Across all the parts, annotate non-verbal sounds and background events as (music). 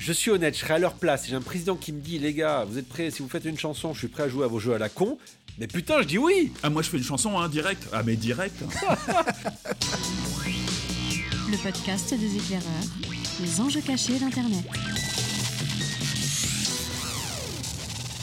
je suis honnête, je serais à leur place. J'ai un président qui me dit, les gars, vous êtes prêts? Si vous faites une chanson, je suis prêt à jouer à vos jeux à la con. Mais putain, je dis oui Ah, moi je fais une chanson, hein, direct. Ah, mais direct. (laughs) Le podcast des éclaireurs, les enjeux cachés d'Internet.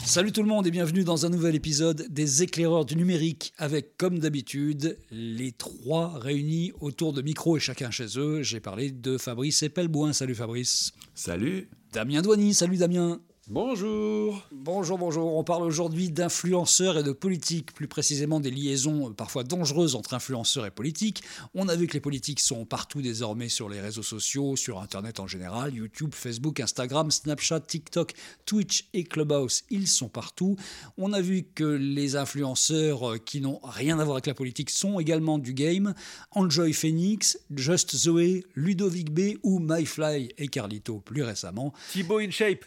Salut tout le monde et bienvenue dans un nouvel épisode des éclaireurs du numérique avec, comme d'habitude, les trois réunis autour de micro et chacun chez eux. J'ai parlé de Fabrice Epelboin. Salut Fabrice. Salut. Damien Douany. Salut Damien. Bonjour Bonjour, bonjour. On parle aujourd'hui d'influenceurs et de politique, plus précisément des liaisons parfois dangereuses entre influenceurs et politiques. On a vu que les politiques sont partout désormais sur les réseaux sociaux, sur Internet en général, YouTube, Facebook, Instagram, Snapchat, TikTok, Twitch et Clubhouse, ils sont partout. On a vu que les influenceurs qui n'ont rien à voir avec la politique sont également du game. Enjoy Phoenix, Just Zoé, Ludovic B ou MyFly et Carlito plus récemment.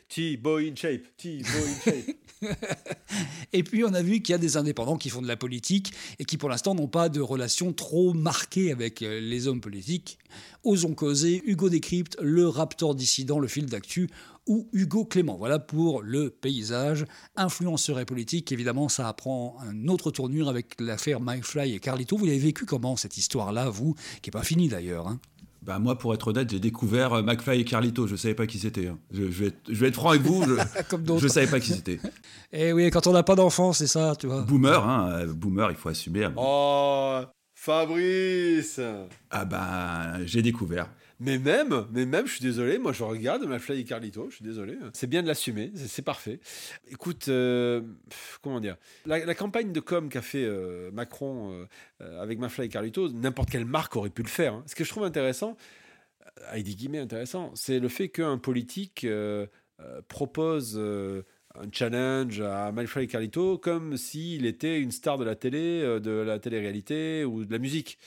Thibaut in (laughs) et puis on a vu qu'il y a des indépendants qui font de la politique et qui pour l'instant n'ont pas de relation trop marquée avec euh, les hommes politiques. Osons causer, Hugo Décrypte, le Raptor dissident, le fil d'actu, ou Hugo Clément. Voilà pour le paysage. Influenceur et politique, évidemment, ça prend une autre tournure avec l'affaire MyFly et Carlito. Vous l'avez vécu comment cette histoire-là, vous, qui n'est pas finie d'ailleurs hein? Bah moi, pour être honnête, j'ai découvert euh, McFly et Carlito. Je ne savais pas qui c'était. Hein. Je, vais être, franc avec vous. Je (laughs) ne savais pas qui c'était. (laughs) Eh oui, quand on n'a pas d'enfant, c'est ça, tu vois. Boomer, hein. Euh, boomer, il faut assumer. Oh, Fabrice Ah bah, j'ai découvert. Mais même, mais même, je suis désolé, moi je regarde ma Fly et Carlito, je suis désolé. C'est bien de l'assumer, c'est parfait. Écoute, euh, comment dire, la, campagne de com qu'a fait euh, Macron euh, avec Mafla et Carlito, n'importe quelle marque aurait pu le faire. Hein. Ce que je trouve intéressant, Guillemets intéressant, c'est le fait qu'un politique propose un challenge à Malfoy et Carlito comme s'il était une star de la télé, euh, de la télé-réalité ou de la musique.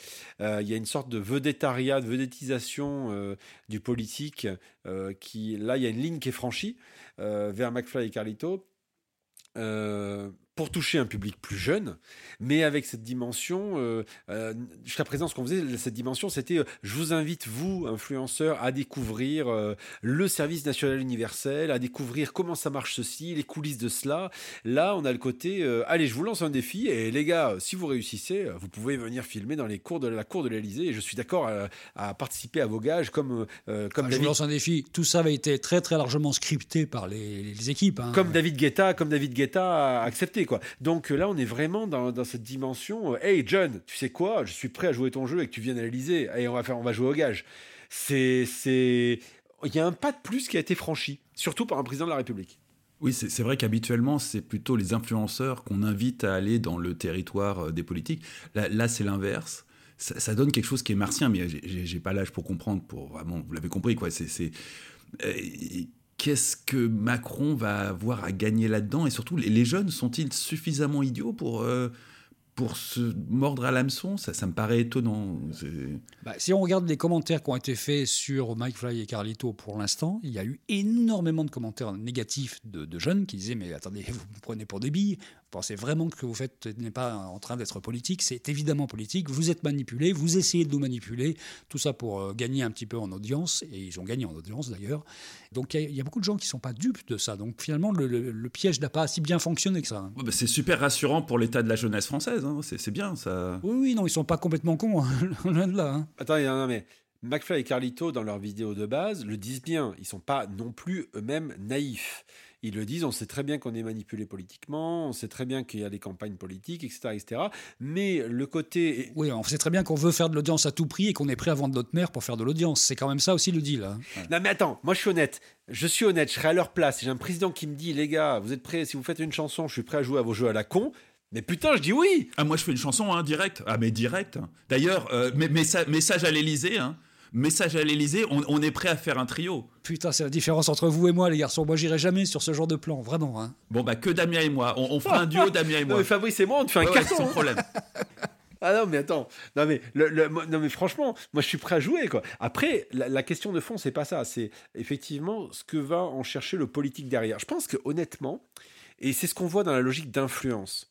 Euh, il y a une sorte de vedettariat, de vedettisation euh, du politique qui, là, il y a une ligne qui est franchie vers McFly et Carlito pour toucher un public plus jeune, mais avec cette dimension, euh, euh, jusqu'à présent, ce qu'on faisait, cette dimension, c'était euh, je vous invite, vous, influenceurs, à découvrir le service national universel, à découvrir comment ça marche ceci, les coulisses de cela. Là, on a le côté, allez, je vous lance un défi, et les gars, si vous réussissez, vous pouvez venir filmer dans les cours de la cour de l'Elysée, et je suis d'accord à, participer à vos gages, comme, comme ah, Je vous lance un défi. Tout ça avait été très, très largement scripté par les, équipes. Hein. Comme David Guetta, comme David Guetta a accepté. Donc là, on est vraiment dans, cette dimension. Euh, hey John, tu sais quoi? Je suis prêt à jouer ton jeu et que tu viennes analyser. Et on va faire, on va jouer au gage. C'est, c'est, il y a un pas de plus qui a été franchi, surtout par un président de la République. Oui, c'est vrai qu'habituellement, c'est plutôt les influenceurs qu'on invite à aller dans le territoire euh, des politiques. Là, c'est l'inverse. Ça, donne quelque chose qui est martien, mais j'ai pas l'âge pour comprendre. Pour vraiment, vous l'avez compris, quoi. C'est euh, qu'est-ce que Macron va avoir à gagner là-dedans? Et surtout, les jeunes sont-ils suffisamment idiots pour, euh, pour se mordre à l'hameçon? Ça, ça me paraît étonnant. Bah, si on regarde les commentaires qui ont été faits sur Mike Fly et Carlito pour l'instant, il y a eu énormément de commentaires négatifs de, de, jeunes qui disaient Mais attendez, (laughs) vous me prenez pour des billes, pensez vraiment que vous faites n'est pas en train d'être politique, c'est évidemment politique, vous êtes manipulé, vous essayez de nous manipuler, tout ça pour euh, gagner un petit peu en audience, et ils ont gagné en audience d'ailleurs. Donc il y, a beaucoup de gens qui ne sont pas dupes de ça, donc finalement le, piège n'a pas si bien fonctionné que ça. Bah, c'est super rassurant pour l'état de la jeunesse française, hein. c'est bien ça. Oui, oui, non, ils ne sont pas complètement cons, hein. (laughs) loin de là. Hein. Attends, non, mais McFly et Carlito, dans leurs vidéos de base, le disent bien, ils ne sont pas non plus eux-mêmes naïfs ils le disent, on sait très bien qu'on est manipulé politiquement, on sait très bien qu'il y a des campagnes politiques, etc., etc. Mais le côté... Oui, on sait très bien qu'on veut faire de l'audience à tout prix et qu'on est prêt à vendre notre mère pour faire de l'audience. C'est quand même ça aussi le deal. Hein. Non mais attends, moi je suis honnête. Je suis honnête, je serai à leur place. J'ai un président qui me dit, les gars, vous êtes prêts, si vous faites une chanson, je suis prêt à jouer à vos jeux à la con. Mais putain, je dis oui Ah, moi je fais une chanson, hein, direct. Ah, mais direct. D'ailleurs, euh, message à l'Elysée, hein message à l'Elysée, on, est prêt à faire un trio. Putain, c'est la différence entre vous et moi, les garçons. Moi, j'irai jamais sur ce genre de plan, vraiment. Hein. Bon, bah, que Damien et moi. On, fera un duo, (laughs) Damien et moi. Non, Fabrice et moi, on te fait un carton. Sans problème. (laughs) Ah non, mais attends. Non mais, non, mais franchement, moi, je suis prêt à jouer, quoi. Après, la, question de fond, c'est pas ça. C'est effectivement ce que va en chercher le politique derrière. Je pense que, honnêtement, et c'est ce qu'on voit dans la logique d'influence,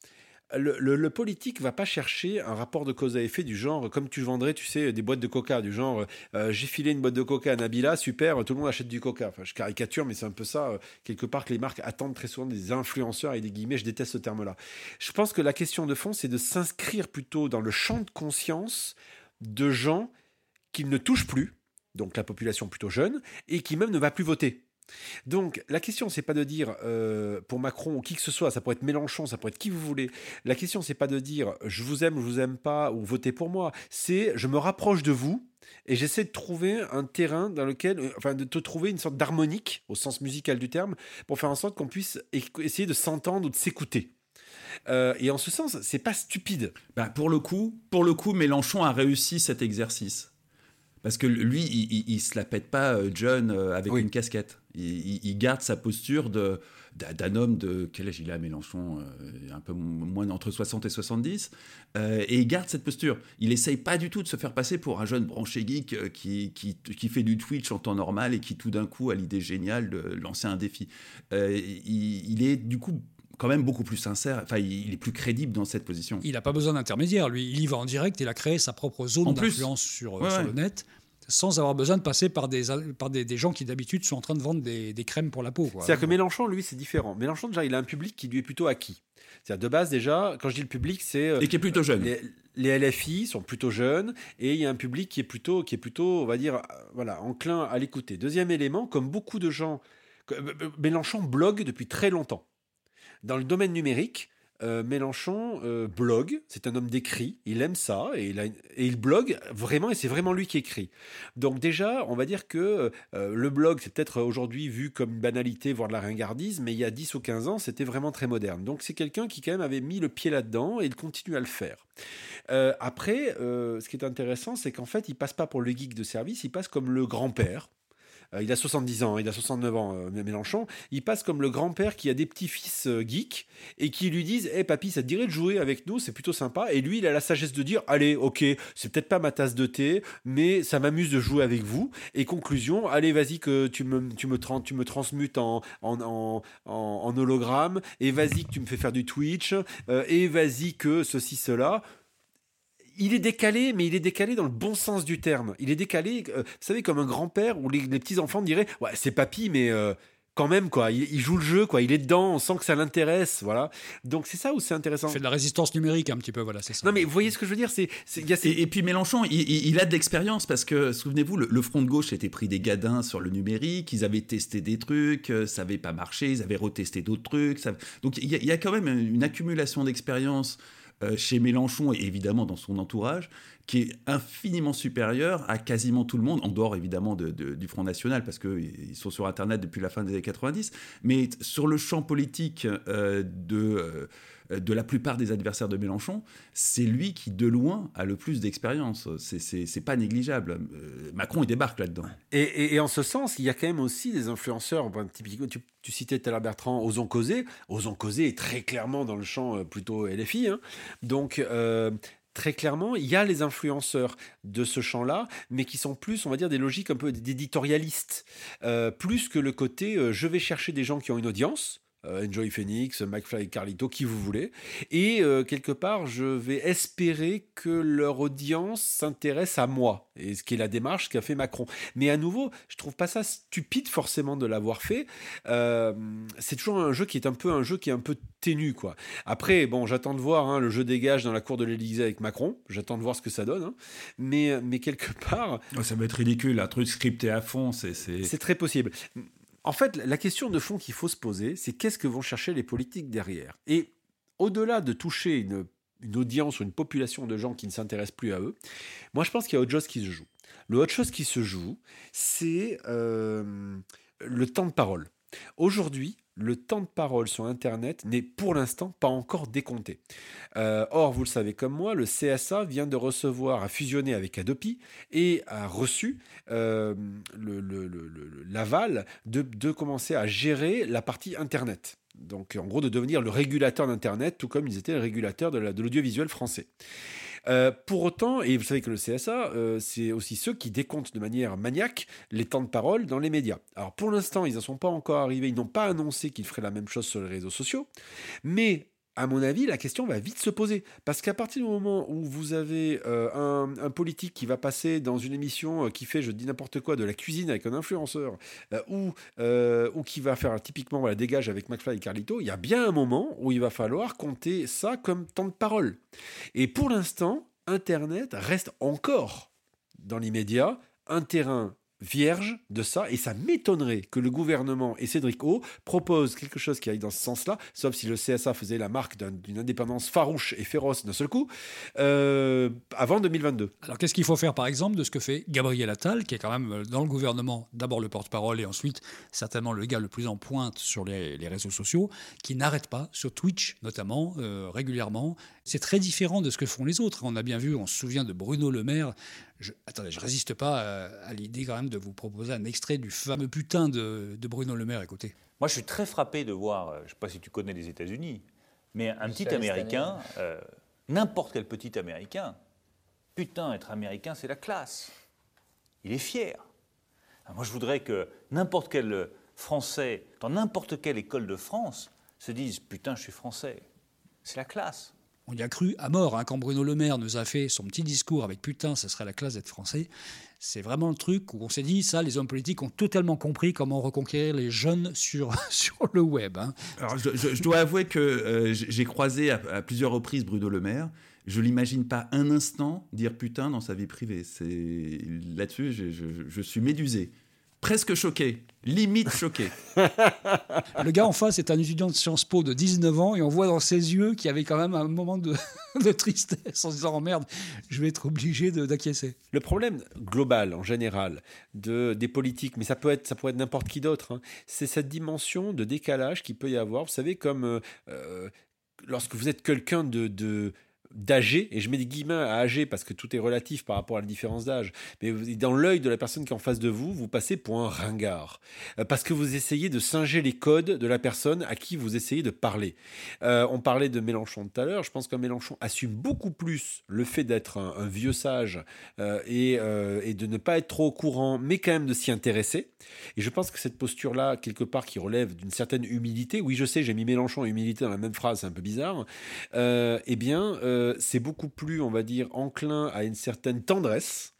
le, le, le, politique va pas chercher un rapport de cause à effet du genre, comme tu vendrais, tu sais, des boîtes de coca, du genre, euh, j'ai filé une boîte de coca à Nabila, super, tout le monde achète du coca. Enfin, je caricature, mais c'est un peu ça, euh, quelque part, que les marques attendent très souvent des influenceurs et des guillemets, je déteste ce terme-là. Je pense que la question de fond, c'est de s'inscrire plutôt dans le champ de conscience de gens qui ne touchent plus, donc la population plutôt jeune, et qui même ne va plus voter. Donc la question c'est pas de dire euh, pour Macron ou qui que ce soit, ça pourrait être Mélenchon, ça pourrait être qui vous voulez. La question c'est pas de dire je vous aime, je vous aime pas ou votez pour moi. C'est je me rapproche de vous et j'essaie de trouver un terrain dans lequel, euh, enfin de te trouver une sorte d'harmonique au sens musical du terme pour faire en sorte qu'on puisse essayer de s'entendre ou de s'écouter. Euh, et en ce sens, c'est pas stupide. Bah pour le coup, pour le coup, Mélenchon a réussi cet exercice. Parce que lui, il, il, se la pète pas, John, avec oui. une casquette. Il, il, garde sa posture de d'un homme de quel âge il a Mélenchon euh, un peu moins entre 60 et 70 euh, et il garde cette posture. Il essaye pas du tout de se faire passer pour un jeune branché geek euh, qui, qui, qui fait du Twitch en temps normal et qui tout d'un coup a l'idée géniale de lancer un défi. Euh, il, il, est du coup quand même beaucoup plus sincère, enfin il est plus crédible dans cette position. Il n'a pas besoin d'intermédiaire, lui, il y va en direct, il a créé sa propre zone d'influence sur, ouais, sur ouais. le net sans avoir besoin de passer par des, par des, des gens qui d'habitude sont en train de vendre des, des crèmes pour la peau. C'est-à-dire que Mélenchon, lui, c'est différent. Mélenchon, déjà, il a un public qui lui est plutôt acquis. C'est-à-dire, de base, déjà, quand je dis le public, c'est. Euh, et qui est plutôt jeune. Les, les, LFI sont plutôt jeunes et il y a un public qui est plutôt, qui est plutôt on va dire, voilà, enclin à l'écouter. Deuxième élément, comme beaucoup de gens. Mélenchon blogue depuis très longtemps. Dans le domaine numérique, euh, Mélenchon euh, blogue, c'est un homme d'écrit, il aime ça et il, blogue vraiment et c'est vraiment lui qui écrit. Donc déjà, on va dire que euh, le blog c'est peut-être aujourd'hui vu comme une banalité, voire de la ringardise, mais il y a 10 ou 15 ans c'était vraiment très moderne. Donc c'est quelqu'un qui quand même avait mis le pied là-dedans et il continue à le faire. Après, ce qui est intéressant, c'est qu'en fait il passe pas pour le geek de service, il passe comme le grand-père il a 70 ans, il a 69 ans, euh, Mélenchon, il passe comme le grand-père qui a des petits-fils euh, geeks et qui lui disent Hé hey, papy, ça te dirait de jouer avec nous, c'est plutôt sympa. Et lui, il a la sagesse de dire Allez, ok, c'est peut-être pas ma tasse de thé, mais ça m'amuse de jouer avec vous. Et conclusion, allez, vas-y, que tu me, transmutes en, hologramme, et vas-y, que tu me fais faire du Twitch, euh, et vas-y, que ceci, cela il est décalé, mais il est décalé dans le bon sens du terme. Il est décalé, euh, vous savez, comme un grand-père où les, les petits-enfants diraient Ouais, c'est papy, mais. Euh, quand même quoi, il, il, joue le jeu quoi, il est dedans, on sent que ça l'intéresse, voilà. Donc c'est ça où c'est intéressant. Il fait de la résistance numérique un petit peu, voilà, c'est ça. Non mais vous voyez ce que je veux dire, c'est et, et, puis Mélenchon, il, il a de l'expérience parce que souvenez-vous, le, le, front de gauche était pris des gadins sur le numérique, ils avaient testé des trucs, ça n'avait pas marché, ils avaient retesté d'autres trucs, ça... donc il y, a, il y, a quand même une accumulation d'expérience euh, chez Mélenchon et évidemment dans son entourage, qui est infiniment supérieur à quasiment tout le monde, en dehors évidemment de, de, du Front National, parce qu'ils sont sur Internet depuis la fin des années 90, mais sur le champ politique euh, de, euh, de la plupart des adversaires de Mélenchon, c'est lui qui de loin a le plus d'expérience. C'est pas négligeable. Euh, Macron, il débarque là-dedans. Et, en ce sens, il y a quand même aussi des influenceurs, typiquement, tu, citais tout à l'heure Bertrand, Osons causer. Osons causer est très clairement dans le champ euh, plutôt LFI. Hein. Donc, euh, très clairement, il y a les influenceurs de ce champ-là, mais qui sont plus, on va dire, des logiques un peu d'éditorialistes, euh, plus que le côté euh, je vais chercher des gens qui ont une audience. Euh, Enjoy Phoenix, McFly et Carlito, qui vous voulez. Et euh, quelque part, je vais espérer que leur audience s'intéresse à moi. Et ce qui est la démarche qu'a fait Macron. Mais à nouveau, je trouve pas ça stupide forcément de l'avoir fait. Euh, c'est toujours un jeu qui est un peu un jeu qui est un peu ténu, quoi. Après, bon, j'attends de voir hein, le jeu dégage dans la cour de l'Élysée avec Macron. J'attends de voir ce que ça donne. Hein. Mais, mais quelque part. Ça va être ridicule, un truc scripté à fond. C'est très possible. En fait, la question de fond qu'il faut se poser, c'est qu'est-ce que vont chercher les politiques derrière? Et au-delà de toucher une, audience ou une population de gens qui ne s'intéressent plus à eux, moi je pense qu'il y a autre chose qui se joue. Le autre chose qui se joue, c'est euh, le temps de parole. Aujourd'hui, le temps de parole sur Internet n'est pour l'instant pas encore décompté. Euh, or, vous le savez comme moi, le CSA vient de recevoir, a fusionné avec Adopi et a reçu euh, l'aval de, de commencer à gérer la partie Internet. Donc, en gros, de devenir le régulateur d'Internet, tout comme ils étaient le régulateur de l'audiovisuel français. Euh, pour autant, et vous savez que le CSA, euh, c'est aussi ceux qui décomptent de manière maniaque les temps de parole dans les médias. Alors pour l'instant, ils n'en sont pas encore arrivés, ils n'ont pas annoncé qu'ils feraient la même chose sur les réseaux sociaux, mais à mon avis, la question va vite se poser. Parce qu'à partir du moment où vous avez euh, un, politique qui va passer dans une émission euh, qui fait, je dis n'importe quoi, de la cuisine avec un influenceur, euh, ou, ou qui va faire typiquement voilà, dégage avec McFly et Carlito, il y a bien un moment où il va falloir compter ça comme temps de parole. Et pour l'instant, Internet reste encore, dans l'immédiat, un terrain vierge de ça, et ça m'étonnerait que le gouvernement et Cédric O proposent quelque chose qui aille dans ce sens-là, sauf si le CSA faisait la marque d'une indépendance farouche et féroce d'un seul coup, euh, avant 2022. Alors qu'est-ce qu'il faut faire par exemple de ce que fait Gabriel Attal, qui est quand même euh, dans le gouvernement d'abord le porte-parole et ensuite certainement le gars le plus en pointe sur les, réseaux sociaux, qui n'arrête pas, sur Twitch notamment, euh, régulièrement. C'est très différent de ce que font les autres. On a bien vu, on se souvient de Bruno Le Maire, je, attendez, je résiste pas à, l'idée quand même de vous proposer un extrait du fameux putain de, Bruno Le Maire. Écoutez. Moi, je suis très frappé de voir, euh, je ne sais pas si tu connais les États-Unis, mais un petit Américain, euh, n'importe quel petit Américain, putain, être Américain, c'est la classe. Il est fier. moi, je voudrais que n'importe quel Français, dans n'importe quelle école de France, se dise putain, je suis Français. C'est la classe on y a cru à mort. Hein, quand Bruno Le Maire nous a fait son petit discours avec putain, ça serait la classe d'être français, c'est vraiment le truc où on s'est dit, ça, les hommes politiques ont totalement compris comment reconquérir les jeunes sur, (laughs) sur le web. Hein. Alors, je, dois avouer que euh, j'ai croisé à, plusieurs reprises Bruno Le Maire. Je l'imagine pas un instant dire putain dans sa vie privée. C'est là-dessus, je suis médusé presque choqué, limite choqué. Le gars en face est un étudiant de Sciences Po de 19 ans et on voit dans ses yeux qu'il y avait quand même un moment de, (laughs) tristesse en se disant oh merde, je vais être obligé d'acquiescer. Le problème global en général de, des politiques, mais ça peut être, ça pourrait être n'importe qui d'autre, hein, c'est cette dimension de décalage qu'il peut y avoir. Vous savez, comme euh, euh, lorsque vous êtes quelqu'un de, de d'âgé, et je mets des guillemets à âgé parce que tout est relatif par rapport à la différence d'âge, mais dans l'œil de la personne qui est en face de vous, vous passez pour un ringard. Euh, parce que vous essayez de singer les codes de la personne à qui vous essayez de parler. Euh, on parlait de Mélenchon tout à l'heure, je pense que Mélenchon assume beaucoup plus le fait d'être un, vieux sage euh, et, et, de ne pas être trop au courant, mais quand même de s'y intéresser. Et je pense que cette posture-là, quelque part, qui relève d'une certaine humilité, oui je sais, j'ai mis Mélenchon et humilité dans la même phrase, c'est un peu bizarre, eh bien euh, c'est beaucoup plus, on va dire, enclin à une certaine tendresse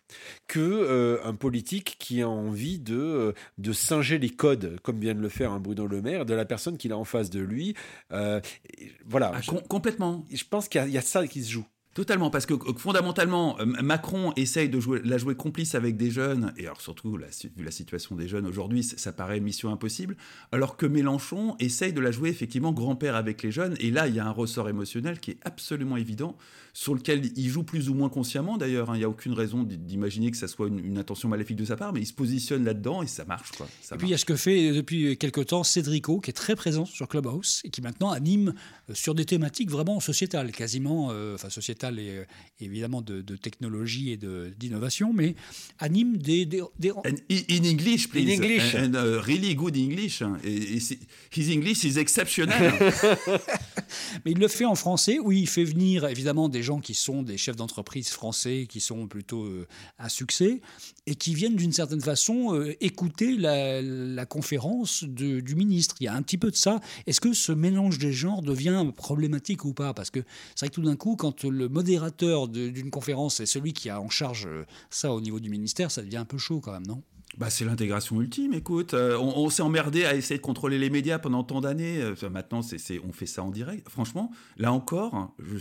que euh, un politique qui a envie de, euh, de singer les codes, comme vient de le faire un Bruno Le Maire, de la personne qu'il a en face de lui. voilà. Ah, complètement. Je pense qu'il y, a ça qui se joue. Totalement, parce que fondamentalement, Macron essaye de jouer, la jouer complice avec des jeunes, et alors surtout, la, vu la situation des jeunes aujourd'hui, ça paraît mission impossible, alors que Mélenchon essaye de la jouer effectivement grand-père avec les jeunes, et là, il y a un ressort émotionnel qui est absolument évident, sur lequel il joue plus ou moins consciemment d'ailleurs. Hein. Il n'y a aucune raison d'imaginer que ça soit une, intention maléfique de sa part, mais il se positionne là-dedans et ça marche. Quoi. et puis il y a ce que fait depuis quelque temps Cédrico, qui est très présent sur Clubhouse et qui maintenant anime euh, sur des thématiques vraiment sociétales, quasiment, euh, enfin sociétales et euh, évidemment de, technologie et d'innovation, mais anime des. des, In, English, please. In English. And, really good English. His English is exceptionnel. (laughs) mais il le fait en français, où il fait venir évidemment des gens qui sont des chefs d'entreprise français, qui sont plutôt euh, à succès, et qui viennent d'une certaine façon euh, écouter la, conférence du ministre. Il y a un petit peu de ça. Est-ce que ce mélange des genres devient problématique ou pas? Parce que c'est vrai que tout d'un coup, quand le modérateur d'une conférence est celui qui a en charge euh, ça au niveau du ministère, ça devient un peu chaud quand même, non? Bah, c'est l'intégration ultime, écoute. Euh, on, s'est emmerdé à essayer de contrôler les médias pendant tant d'années. Euh, maintenant, c'est, on fait ça en direct. Franchement, là encore, hein, je,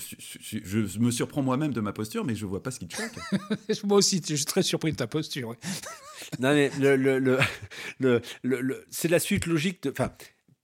je, me surprends moi-même de ma posture, mais je vois pas ce qui te choque. (laughs) Moi aussi, je suis très surpris de ta posture. (laughs) non, mais le, le, le, c'est la suite logique de. Enfin,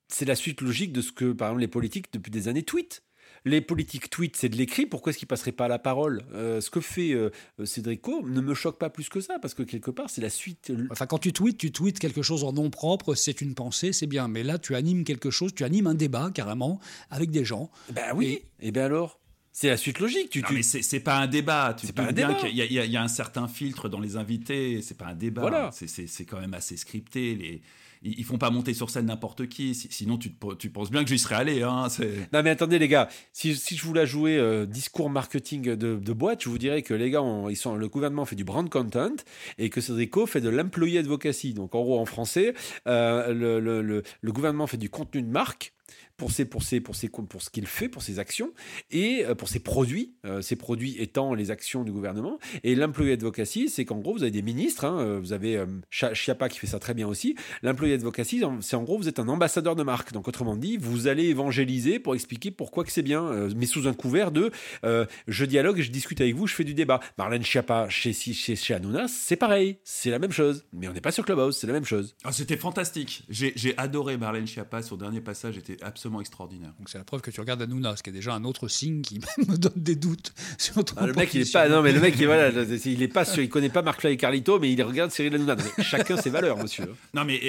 c'est la suite logique de ce que, par exemple, les politiques, depuis des années, tweetent les politiques tweetent, c'est de l'écrit, pourquoi est-ce qu'ils passeraient pas à la parole? Euh, Ce que fait euh, Cédrico ne me choque pas plus que ça, parce que quelque part, c'est la suite. Enfin, quand tu tweets, tu tweets quelque chose en nom propre, c'est une pensée, c'est bien. Mais là, tu animes quelque chose, tu animes un débat carrément avec des gens. Ben oui. Et, bien alors? C'est la suite logique. Tu, non, mais c'est pas un débat. Tu pas un débat. Il y, y, a un certain filtre dans les invités. C'est pas un débat. Voilà. C'est quand même assez scripté. Les, ils, font pas monter sur scène n'importe qui. Sinon, tu, tu, penses bien que j'y serais allé. Hein, non, mais attendez, les gars, si, si je voulais jouer euh, discours marketing de, de, boîte, je vous dirais que les gars, ils sont, le gouvernement fait du brand content et que Cédrico fait de l'employé advocacy. Donc, en gros, en français, euh, le, le, le, gouvernement fait du contenu de marque pour, ses, pour, ses, pour, ses, pour ce qu'il fait, pour ses actions, et euh, pour ses produits, euh, ses produits étant les actions du gouvernement. Et l'employé advocacy, c'est qu'en gros, vous avez des ministres, hein, euh, vous avez Chiappa qui fait ça très bien aussi. L'employé advocacy, c'est en gros, vous êtes un ambassadeur de marque. Donc, autrement dit, vous allez évangéliser pour expliquer pourquoi que c'est bien, mais sous un couvert de je dialogue, je discute avec vous, je fais du débat. Marlène Schiappa chez, chez, chez c'est pareil, c'est la même chose. Mais on n'est pas sur Clubhouse, c'est la même chose. Ah, C'était fantastique. J'ai adoré Marlène Schiappa, son dernier passage était absolument extraordinaire. Donc c'est la preuve que tu regardes Hanouna, ce qui est déjà un autre signe qui (laughs) me donne des doutes sur ton ah, Le mec, il est pas, non mais le mec, il, voilà, il est pas sûr, il connaît pas Marc et Carlito, mais il regarde Cyril Hanouna. chacun ses valeurs, monsieur. Non mais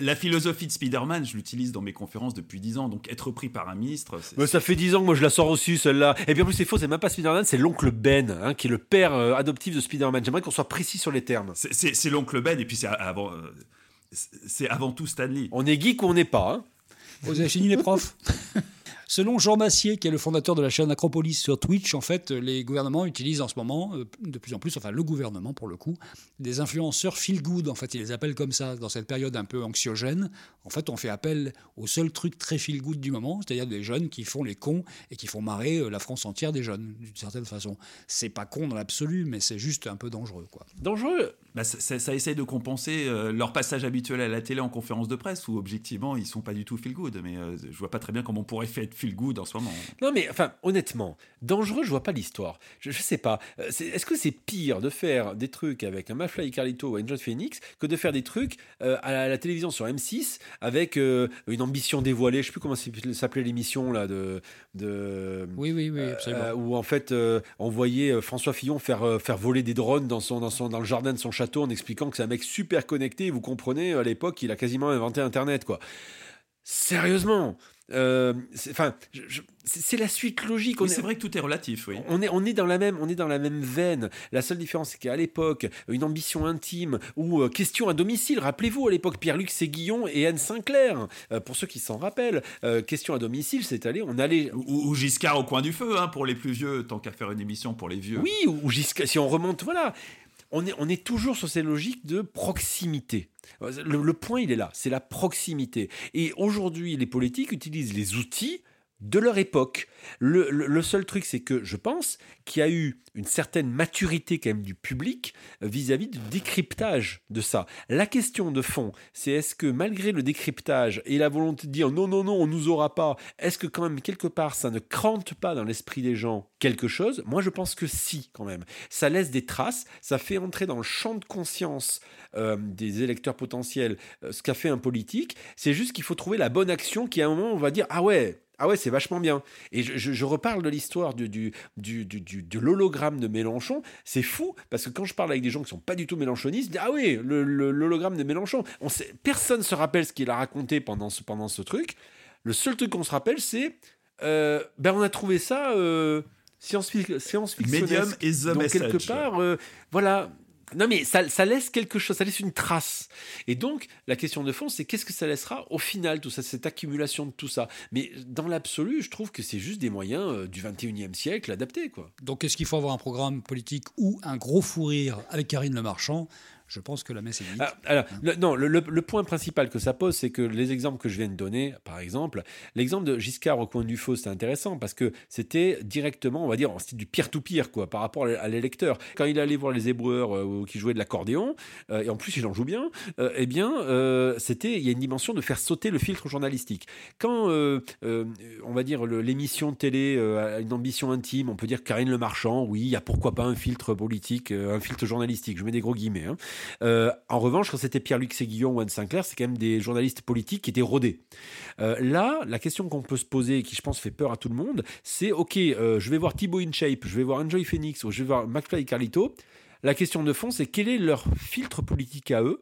la philosophie de Spider-Man, je l'utilise dans mes conférences depuis 10 ans, donc être pris par un ministre. Mais ça fait 10 ans que moi je la sors aussi celle-là. Et bien en plus c'est faux, c'est même pas Spider-Man, c'est l'oncle Ben, hein, qui est le père euh, adoptif de Spider-Man. J'aimerais qu'on soit précis sur les termes. C'est l'oncle Ben et puis c'est avant. Euh, c'est avant tout Stanley. On est geek ou on n'est pas. Hein vous avez fini les profs? (laughs) Selon Jean Massier, qui est le fondateur de la chaîne Acropolis sur Twitch, en fait, les gouvernements utilisent en ce moment, euh, de plus en plus, enfin le gouvernement pour le coup, des influenceurs feel good. En fait, ils les appellent comme ça dans cette période un peu anxiogène. En fait, on fait appel au seul truc très feel good du moment, c'est-à-dire des jeunes qui font les cons et qui font marrer euh, la France entière des jeunes, d'une certaine façon. C'est pas con dans l'absolu, mais c'est juste un peu dangereux. Dangereux bah, ça, essaie de compenser euh, leur passage habituel à la télé en conférence de presse où objectivement ils sont pas du tout feel good mais je vois pas très bien comment on pourrait faire feel good en ce moment. Non, mais enfin, honnêtement, dangereux, je vois pas l'histoire. Je, je sais pas. Euh, est-ce que c'est pire de faire des trucs avec un McFly Carlito ou un John Phoenix que de faire des trucs euh, à, la, télévision sur M6 avec euh, une ambition dévoilée Je sais plus comment s'appelait l'émission là de, de. Oui, oui, oui, absolument. où en fait, on voyait François Fillon faire, faire voler des drones dans, son, dans, son, dans le jardin de son château en expliquant que c'est un mec super connecté. Vous comprenez, à l'époque, il a quasiment inventé Internet, quoi. Sérieusement euh, enfin, c'est la suite logique. c'est vrai que tout est relatif, oui. On est, on est dans la même, on est dans la même veine. La seule différence, c'est qu'à l'époque, une ambition intime ou euh, question à domicile. Rappelez-vous, à l'époque, Pierre-Luc Séguillon et Anne Sinclair. Euh, pour ceux qui s'en rappellent, question à domicile, c'est allé, on allait. Ou, Giscard au coin du feu, hein, pour les plus vieux, tant qu'à faire une émission pour les vieux. Oui, ou Giscard. Si on remonte, voilà on est, toujours sur ces logiques de proximité. Le, point, il est là, c'est la proximité. Et aujourd'hui, les politiques utilisent les outils de leur époque. Le, seul truc, c'est que je pense qu'il y a eu une certaine maturité quand même du public vis-à-vis du décryptage de ça. La question de fond, c'est est-ce que malgré le décryptage et la volonté de dire non, non, non, on nous aura pas, est-ce que quand même quelque part ça ne crante pas dans l'esprit des gens quelque chose? Moi, je pense que si, quand même. Ça laisse des traces, ça fait entrer dans le champ de conscience euh, des électeurs potentiels euh, ce qu'a fait un politique. C'est juste qu'il faut trouver la bonne action qui, à un moment, on va dire ah ouais, ah ouais, c'est vachement bien. Et je, reparle de l'histoire du, du, du, de l'hologramme de Mélenchon. C'est fou, parce que quand je parle avec des gens qui sont pas du tout mélenchonistes, ah oui, l'hologramme de Mélenchon. On sait, personne se rappelle ce qu'il a raconté pendant ce, pendant ce truc. Le seul truc qu'on se rappelle, c'est euh, ben on a trouvé ça euh, science, science Medium et The Donc, quelque part, euh, voilà, non, mais ça, laisse quelque chose, ça laisse une trace. Et donc, la question de fond, c'est qu'est-ce que ça laissera au final, tout ça, cette accumulation de tout ça? Mais dans l'absolu, je trouve que c'est juste des moyens euh, du 21e siècle adaptés, quoi. Donc, est-ce qu'il faut avoir un programme politique ou un gros fou rire avec Karine Le Marchand? Je pense que la messe est dite. Ah, alors, le, non, le, point principal que ça pose, c'est que les exemples que je viens de donner, par exemple, l'exemple de Giscard au coin du faux, c'est intéressant parce que c'était directement, on va dire, style du pire-to-pire, quoi, par rapport à l'électeur. Quand il allait voir les éboueurs euh, qui jouaient de l'accordéon, euh, et en plus il en joue bien, euh, eh bien, c'était, il y a une dimension de faire sauter le filtre journalistique. Quand, on va dire, l'émission télé a une ambition intime, on peut dire Karine Le Marchand, oui, il y a pourquoi pas un filtre politique, un filtre journalistique, je mets des gros guillemets. Hein. Euh, en revanche, quand c'était Pierre-Luc Séguillon ou Anne Sinclair, c'est quand même des journalistes politiques qui étaient rodés. Euh, là, la question qu'on peut se poser, et qui je pense fait peur à tout le monde, c'est ok, euh, je vais voir Thibaut InShape, je vais voir Enjoy Phoenix, ou je vais voir McFly et Carlito. La question de fond, c'est quel est leur filtre politique à eux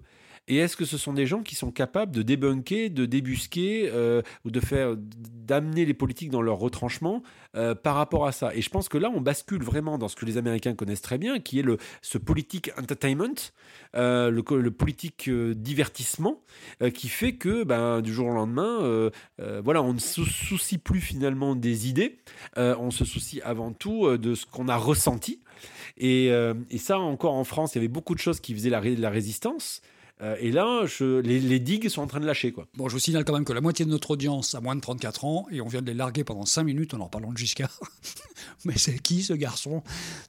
et est-ce que ce sont des gens qui sont capables de débunker, de débusquer euh, ou de faire d'amener les politiques dans leur retranchement euh, par rapport à ça? Et je pense que là, on bascule vraiment dans ce que les Américains connaissent très bien, qui est le ce politique entertainment, euh, le, politique divertissement, qui fait que ben, du jour au lendemain, voilà, on ne se soucie plus finalement des idées, on se soucie avant tout de ce qu'on a ressenti. Et, ça, encore en France, il y avait beaucoup de choses qui faisaient la résistance. Euh, et là, je, les, les digues sont en train de lâcher. Quoi. Bon, je vous signale quand même que la moitié de notre audience a moins de 34 ans et on vient de les larguer pendant 5 minutes en leur parlant de Giscard. Mais c'est qui ce garçon?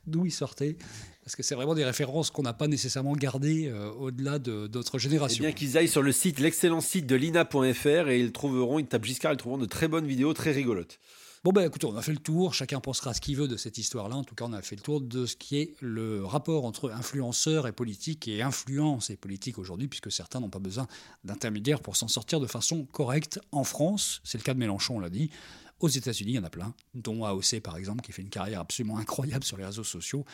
D'où il sortait? Parce que c'est vraiment des références qu'on n'a pas nécessairement gardées euh, au-delà de notre Eh génération. bien qu'ils aillent sur le site, l'excellent site de lina.fr et ils trouveront, ils tapent Giscard, ils trouveront de très bonnes vidéos très rigolotes. Bon, ben écoutez, on a fait le tour. Chacun pensera ce qu'il veut de cette histoire-là. En tout cas, on a fait le tour de ce qui est le rapport entre influenceurs et politique et influence et politique aujourd'hui, puisque certains n'ont pas besoin d'intermédiaires pour s'en sortir de façon correcte. En France, c'est le cas de Mélenchon, on l'a dit. Aux États-Unis, il y en a plein, dont AOC par exemple, qui fait une carrière absolument incroyable sur les réseaux sociaux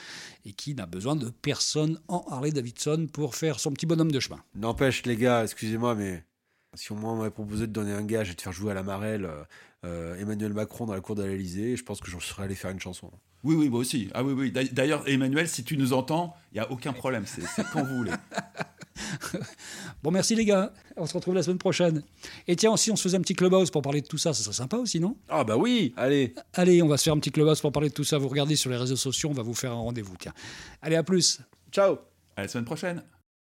et qui n'a besoin de personne en Harley Davidson pour faire son petit bonhomme de chemin. N'empêche, les gars, excusez-moi, mais si au moins on m'avait proposé de donner un gage et de faire jouer à la marelle euh, euh, Emmanuel Macron dans la cour de l'Elysée, je pense que j'en serais allé faire une chanson. Oui, oui, moi aussi. Ah oui, oui. D'ailleurs- Emmanuel, si tu nous entends, il n'y a aucun problème. C'est c'est quand vous voulez. (laughs) Bon, merci les gars. On se retrouve la semaine prochaine. Et tiens, si on se faisait un petit clubhouse pour parler de tout ça, ça serait sympa aussi, non? Ah bah oui, allez. Allez, on va se faire un petit clubhouse pour parler de tout ça. Vous regardez sur les réseaux sociaux, on va vous faire un rendez-vous. Tiens. Allez, à plus. Ciao À la semaine prochaine.